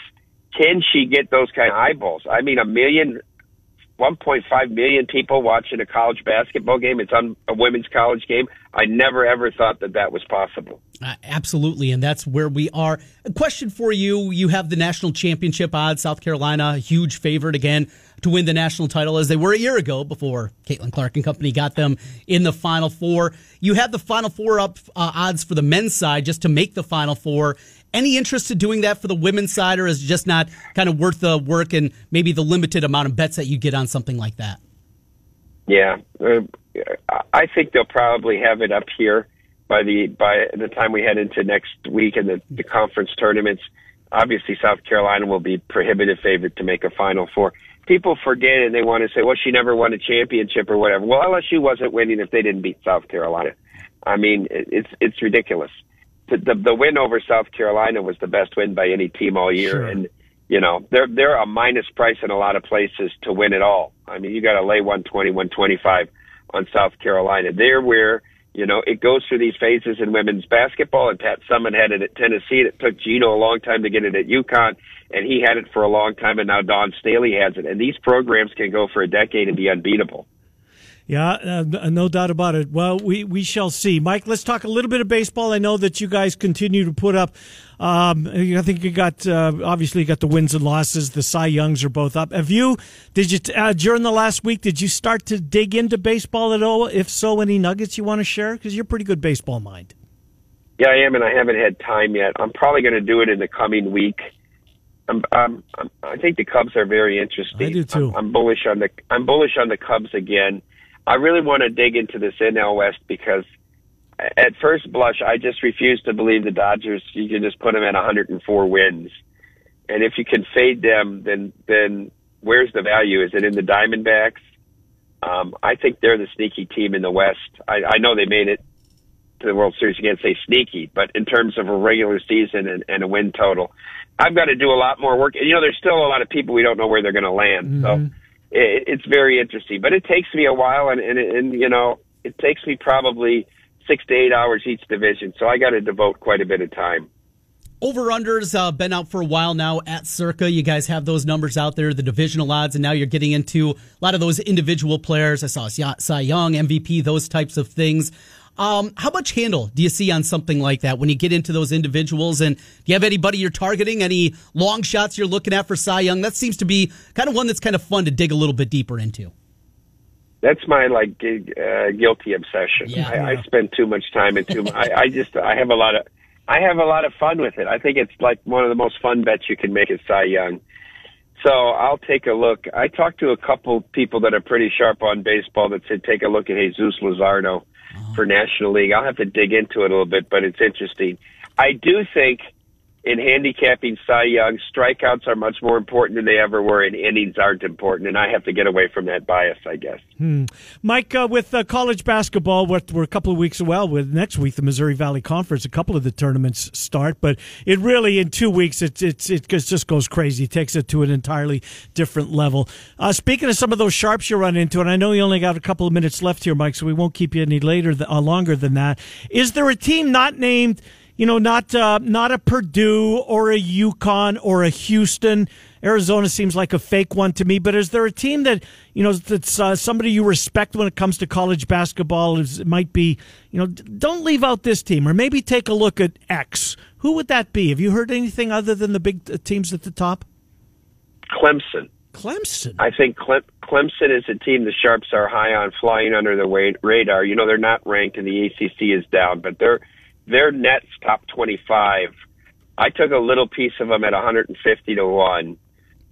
Can she get those kind of eyeballs? I mean, a million 1.5 million people watching a college basketball game. It's on a women's college game. I never ever thought that that was possible. Uh, absolutely, and that's where we are. A question for you: You have the national championship odds. South Carolina, huge favorite again to win the national title, as they were a year ago before Caitlin Clark and company got them in the Final Four. You have the Final Four up uh, odds for the men's side just to make the Final Four. Any interest in doing that for the women's side, or is it just not kind of worth the work and maybe the limited amount of bets that you get on something like that? Yeah, uh, I think they'll probably have it up here by the by the time we head into next week and the, the conference tournaments. Obviously, South Carolina will be prohibitive favorite to make a Final Four. people forget and they want to say, well, she never won a championship or whatever. Well, LSU wasn't winning if they didn't beat South Carolina. I mean, it's it's ridiculous. The, the the win over South Carolina was the best win by any team all year, Sure. and you know they're they're a minus price in a lot of places to win it all. I mean, you got to lay 120, 125 on South Carolina. They're where you know it goes through these phases in women's basketball. And Pat Summitt had it at Tennessee. It took Gino a long time to get it at UConn, and he had it for a long time. And now Dawn Staley has it. And these programs can go for a decade and be unbeatable. Yeah, uh, no doubt about it. Well, we, we shall see. Mike, let's talk a little bit of baseball. I know that you guys continue to put up. Um, I think you got uh, obviously you got the wins and losses. The Cy Youngs are both up. Have you? Did you uh, during the last week? Did you start to dig into baseball at all? If so, any nuggets you want to share? Because you're a pretty good baseball mind. Yeah, I am, and I haven't had time yet. I'm probably going to do it in the coming week. I'm, I'm, I'm, I think the Cubs are very interesting. I do too. I'm, I'm bullish on the I'm bullish on the Cubs again. I really want to dig into this NL West because at first blush, I just refuse to believe the Dodgers. You can just put them at 104 wins, and if you can fade them, then then where's the value? Is it in the Diamondbacks? Um, I think they're the sneaky team in the West. I, I know they made it to the World Series. You can't say sneaky, but in terms of a regular season and, and a win total, I've got to do a lot more work. And, you know, there's still a lot of people we don't know where they're going to land. So it, it's very interesting, but it takes me a while, and, and and you know, it takes me probably six to eight hours each division. So I got to devote quite a bit of time. Over unders uh, been out for a while now at Circa. You guys have those numbers out there, the divisional odds, and now you're getting into a lot of those individual players. I saw Cy Young, MVP, those types of things. Um, how much handle do you see on something like that when you get into those individuals? And do you have anybody you're targeting? Any long shots you're looking at for Cy Young? That seems to be kind of one that's kind of fun to dig a little bit deeper into. That's my like uh, guilty obsession. Yeah. I, I spend too much time and too. mu- I, I just I have a lot of I have a lot of fun with it. I think it's like one of the most fun bets you can make is Cy Young. So I'll take a look. I talked to a couple people that are pretty sharp on baseball that said take a look at Jesus Luzardo for National League. I'll have to dig into it a little bit, but it's interesting. I do think in handicapping Cy Young, strikeouts are much more important than they ever were, and innings aren't important. And I have to get away from that bias, I guess. Hmm. Mike, uh, with uh, college basketball, we're, a couple of weeks well. With next week, the Missouri Valley Conference, a couple of the tournaments start, but it really in two weeks it's it's it just just goes crazy. It takes it to an entirely different level. Uh, speaking of some of those sharps you run into, and I know you only got a couple of minutes left here, Mike, so we won't keep you any later th- uh, longer than that. Is there a team not named? You know, not uh, not a Purdue or a UConn or a Houston. Arizona seems like a fake one to me. But is there a team that you know that's uh, somebody you respect when it comes to college basketball? Is it might be you know don't leave out this team or maybe take a look at X. Who would that be? Have you heard anything other than the big uh, teams at the top? Clemson. Clemson. I think Cle- Clemson is a team the Sharps are high on, flying under the radar. You know, they're not ranked, and the ACC is down, but they're their nets top 25. I took a little piece of them at 150 to one.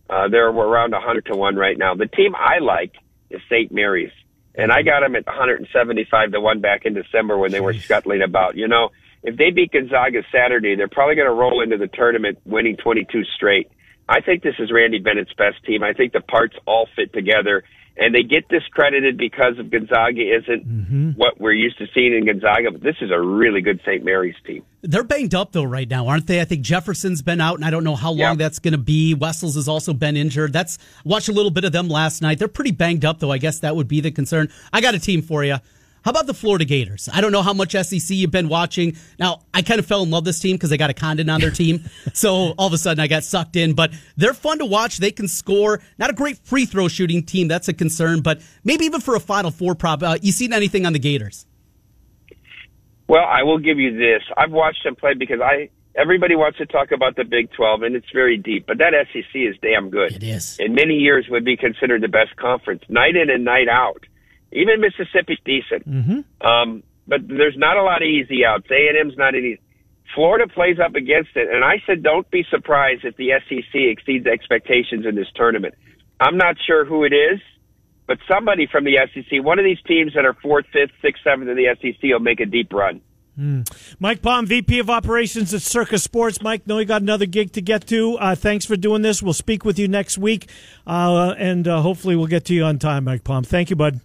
Uh, they're around 100 to one right now. The team I like is St. Mary's, and I got them at 175 to one back in December when they were scuttling about. You know, if they beat Gonzaga Saturday, they're probably going to roll into the tournament winning 22 straight. I think this is Randy Bennett's best team. I think the parts all fit together, and they get discredited because of Gonzaga isn't mm-hmm. what we're used to seeing in Gonzaga. But this is a really good St. Mary's team. They're banged up though right now, aren't they? I think Jefferson's been out, and I don't know how long that's going to be. Wessels has also been injured. That's watched a little bit of them last night. They're pretty banged up though. I guess that would be the concern. I got a team for you. How about the Florida Gators? I don't know how much SEC you've been watching. Now, I kind of fell in love with this team because they got a Condon on their team. so all of a sudden I got sucked in, but they're fun to watch. They can score. Not a great free throw shooting team. That's a concern, but maybe even for a Final Four prop. Uh, you seen anything on the Gators? Well, I will give you this. I've watched them play because I everybody wants to talk about the Big 12 and it's very deep, but that SEC is damn good. It is. In many years would be considered the best conference, night in and night out. Even Mississippi's decent. Mm-hmm. Um, but there's not a lot of easy outs. A&M's not an easy. Florida plays up against it, and I said don't be surprised if the SEC exceeds expectations in this tournament. I'm not sure who it is, but somebody from the SEC, one of these teams that are fourth, fifth, sixth, seventh in the SEC will make a deep run. Hmm. Mike Palm, VP of Operations at Circa Sports. Mike, know you got another gig to get to. Uh, thanks for doing this. We'll speak with you next week, uh, and uh, hopefully we'll get to you on time, Mike Palm. Thank you, bud.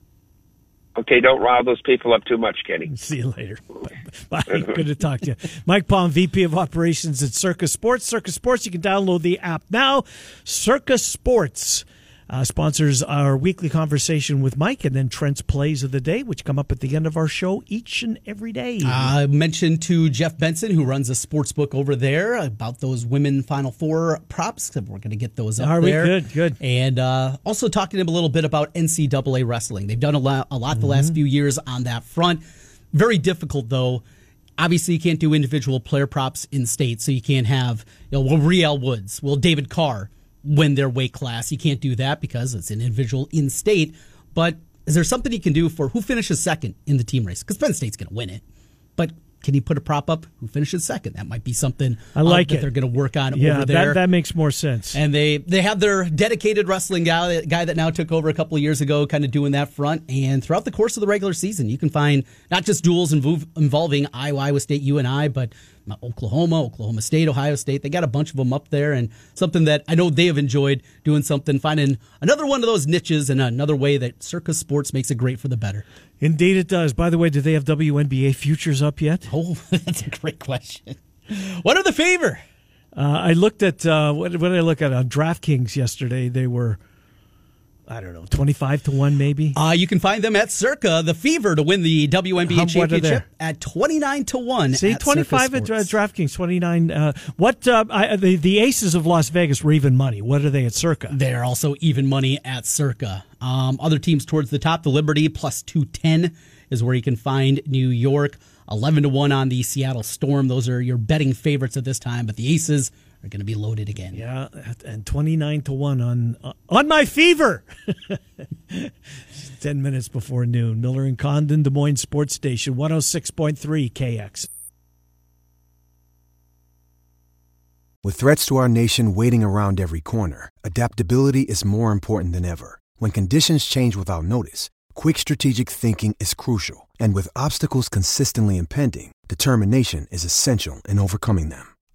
Okay, don't rile those people up too much, Kenny. See you later. Bye. Good to talk to you. Mike Palm, VP of Operations at Circa Sports. Circa Sports, you can download the app now. Circa Sports. Uh, sponsors our weekly conversation with Mike and then Trent's plays of the day, which come up at the end of our show each and every day. I mentioned to Jeff Benson, who runs a sports book over there, about those women Final Four props. We're going to get those up Are we? Good, good. And uh, also talking to him a little bit about NCAA wrestling. They've done a lot, a lot the Mm-hmm. last few years on that front. Very difficult, though. Obviously, you can't do individual player props in state, so you can't have, you know, well, Real Woods, well, David Carr win their weight class. You can't do that because it's an individual in state. But is there something you can do for who finishes second in the team race? Because Penn State's going to win it. But can you put a prop up who finishes second? That might be something I like uh, that it. they're going to work on yeah, over there. that, that makes more sense. And they they have their dedicated wrestling guy guy that now took over a couple of years ago, kind of doing that front. And throughout the course of the regular season, you can find not just duals invo- involving Iowa, Iowa State, I, but Oklahoma, Oklahoma State, Ohio State. They got a bunch of them up there, and something that I know they have enjoyed doing something, finding another one of those niches and another way that Circa Sports makes it great for the better. Indeed, it does. By the way, do they have WNBA futures up yet? Oh, that's a great question. What are the favor? Uh, I looked at uh, what, what did I look at on DraftKings yesterday? They were, I don't know, twenty-five to one, maybe. Uh, you can find them at Circa, the Fever, to win the WNBA How- championship at twenty nine to one. See, at twenty-five Circa at Dra- DraftKings, twenty-nine. Uh, what uh, I, the the Aces of Las Vegas were even money. What are they at Circa? They're also even money at Circa. Um, other teams towards the top, the Liberty plus 210 is where you can find New York. 11 to 1 on the Seattle Storm. Those are your betting favorites at this time, but the Aces are going to be loaded again. Yeah, and twenty-nine to one on uh, on my fever. Ten minutes before noon. Miller and Condon, Des Moines Sports Station, one hundred six point three KX. With threats to our nation waiting around every corner, adaptability is more important than ever. When conditions change without notice, quick strategic thinking is crucial. And with obstacles consistently impending, determination is essential in overcoming them.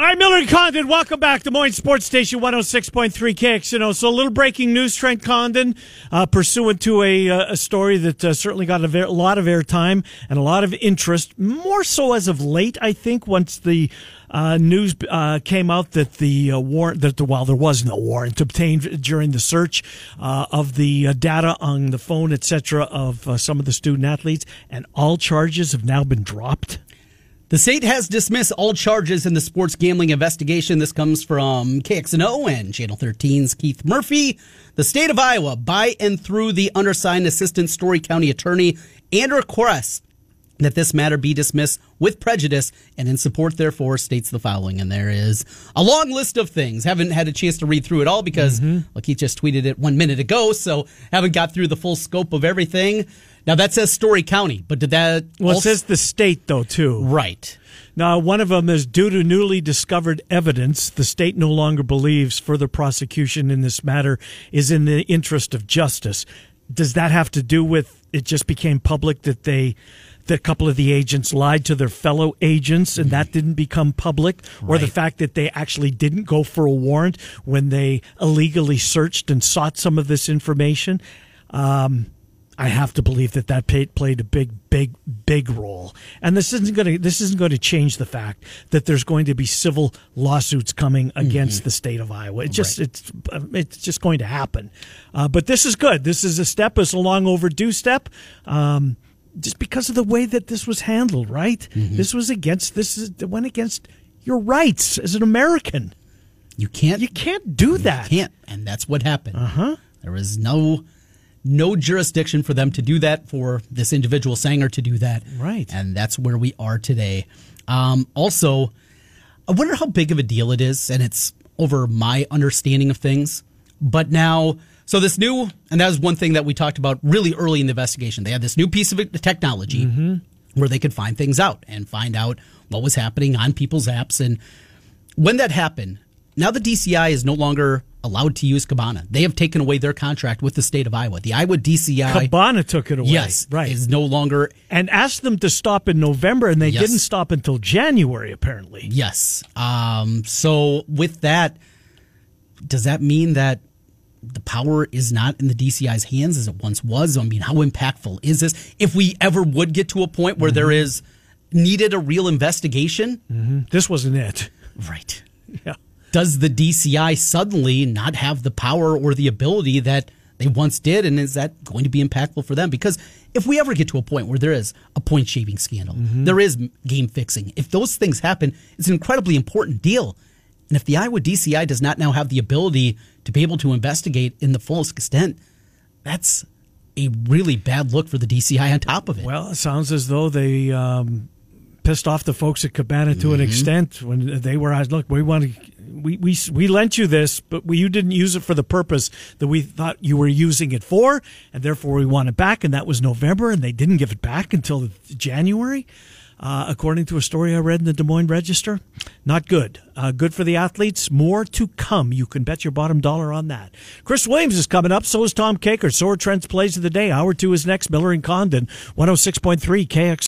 All right, Miller and Condon, welcome back. Des Moines Sports Station 106.3 KXNO. So a little breaking news, Trent Condon, uh, pursuant to a, uh, a story that uh, certainly got a, ver- a lot of airtime and a lot of interest, more so as of late, I think, once the uh, news uh, came out that the uh, warrant, that the, well, there was no warrant obtained during the search uh, of the data on the phone, et cetera, of some of the student athletes, and all charges have now been dropped. The state has dismissed all charges in the sports gambling investigation. This comes from KXNO and Channel 13's Keith Murphy. The state of Iowa, by and through the undersigned Assistant Story County Attorney and requests that this matter be dismissed with prejudice and in support, therefore, states the following. And there is a long list of things. Haven't had a chance to read through it all because, mm-hmm. well, Keith just tweeted it one minute ago, so haven't got through the full scope of everything. Now, that says Story County, but did that. Well, it says the state, though, too. Right. Now, one of them is due to newly discovered evidence, the state no longer believes further prosecution in this matter is in the interest of justice. Does that have to do with it just became public that they that a couple of the agents lied to their fellow agents and that didn't become public or the fact that they actually didn't go for a warrant when they illegally searched and sought some of this information um, I have to believe that that played, a big, big, big role. And this isn't going to this isn't going to change the fact that there's going to be civil lawsuits coming against Mm-hmm. the state of Iowa. It just it's it's just going to happen. Uh, but this is good. This is a step. It's a long overdue step. Um, just because of the way that this was handled, right? Mm-hmm. This was against this is it went against your rights as an American. You can't. You can't do that. can't, and that's what happened. Uh huh. There was no no jurisdiction for them to do that, for this individual Sanger to do that. Right. And that's where we are today. Um, also, I wonder how big of a deal it is, and it's over my understanding of things. But now, so this new, and that was one thing that we talked about really early in the investigation. They had this new piece of technology where they could find things out and find out what was happening on people's apps. And when that happened, now the DCI is no longer allowed to use Cabana. They have taken away their contract with the state of Iowa. The Iowa DCI Cabana took it away. Yes, right. Is no longer and asked them to stop in November, and they Yes. didn't stop until January. Apparently, Yes. Um, so with that, does that mean that the power is not in the DCI's hands as it once was? I mean, how impactful is this? If we ever would get to a point where there is needed a real investigation, hmm this wasn't it. Right. Yeah. Does the DCI suddenly not have the power or the ability that they once did? And is that going to be impactful for them? Because if we ever get to a point where there is a point shaving scandal, there is game fixing, if those things happen, it's an incredibly important deal. And if the Iowa DCI does not now have the ability to be able to investigate in the fullest extent, that's a really bad look for the DCI on top of it. Well, it sounds as though they um, pissed off the folks at Cabana to an Mhm. extent when they were, asked, look, we want to. We, we, we lent you this, but we, you didn't use it for the purpose that we thought you were using it for, and therefore we want it back. And that was November, and they didn't give it back until January, uh, according to a story I read in the Des Moines Register. Not good. Uh, good for the athletes. More to come. You can bet your bottom dollar on that. Chris Williams is coming up. So is Tom Kakert. So are Trent's plays of the day. Hour two is next. Miller and Condon, 106.3 KX.